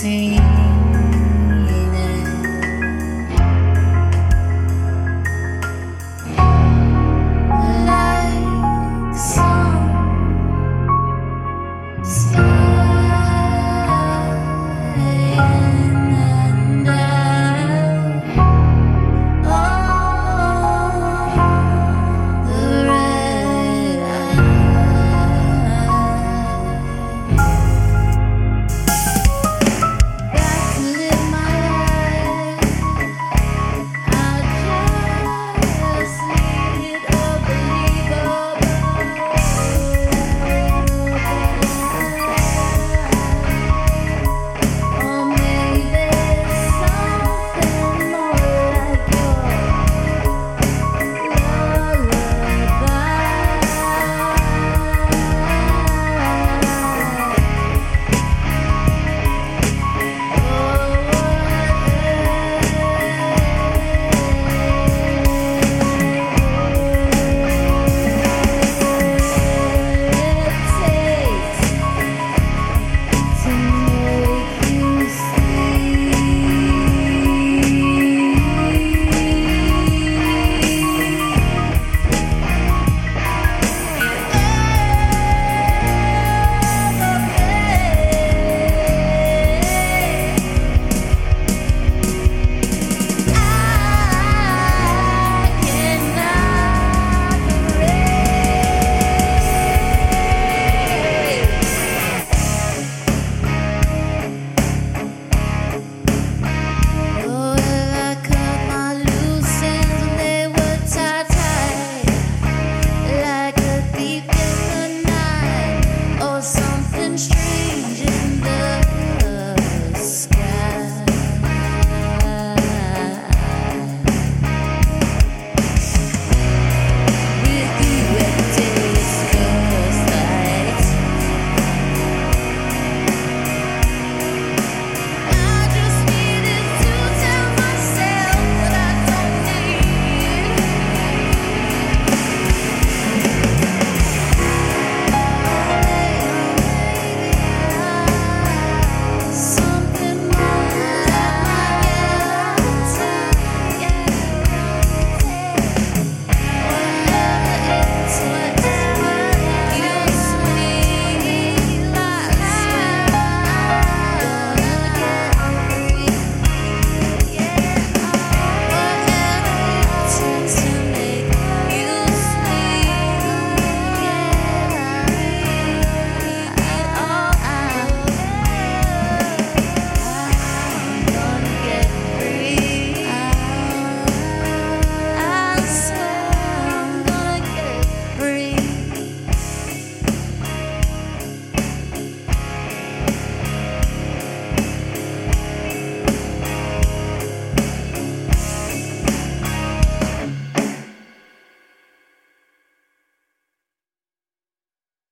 see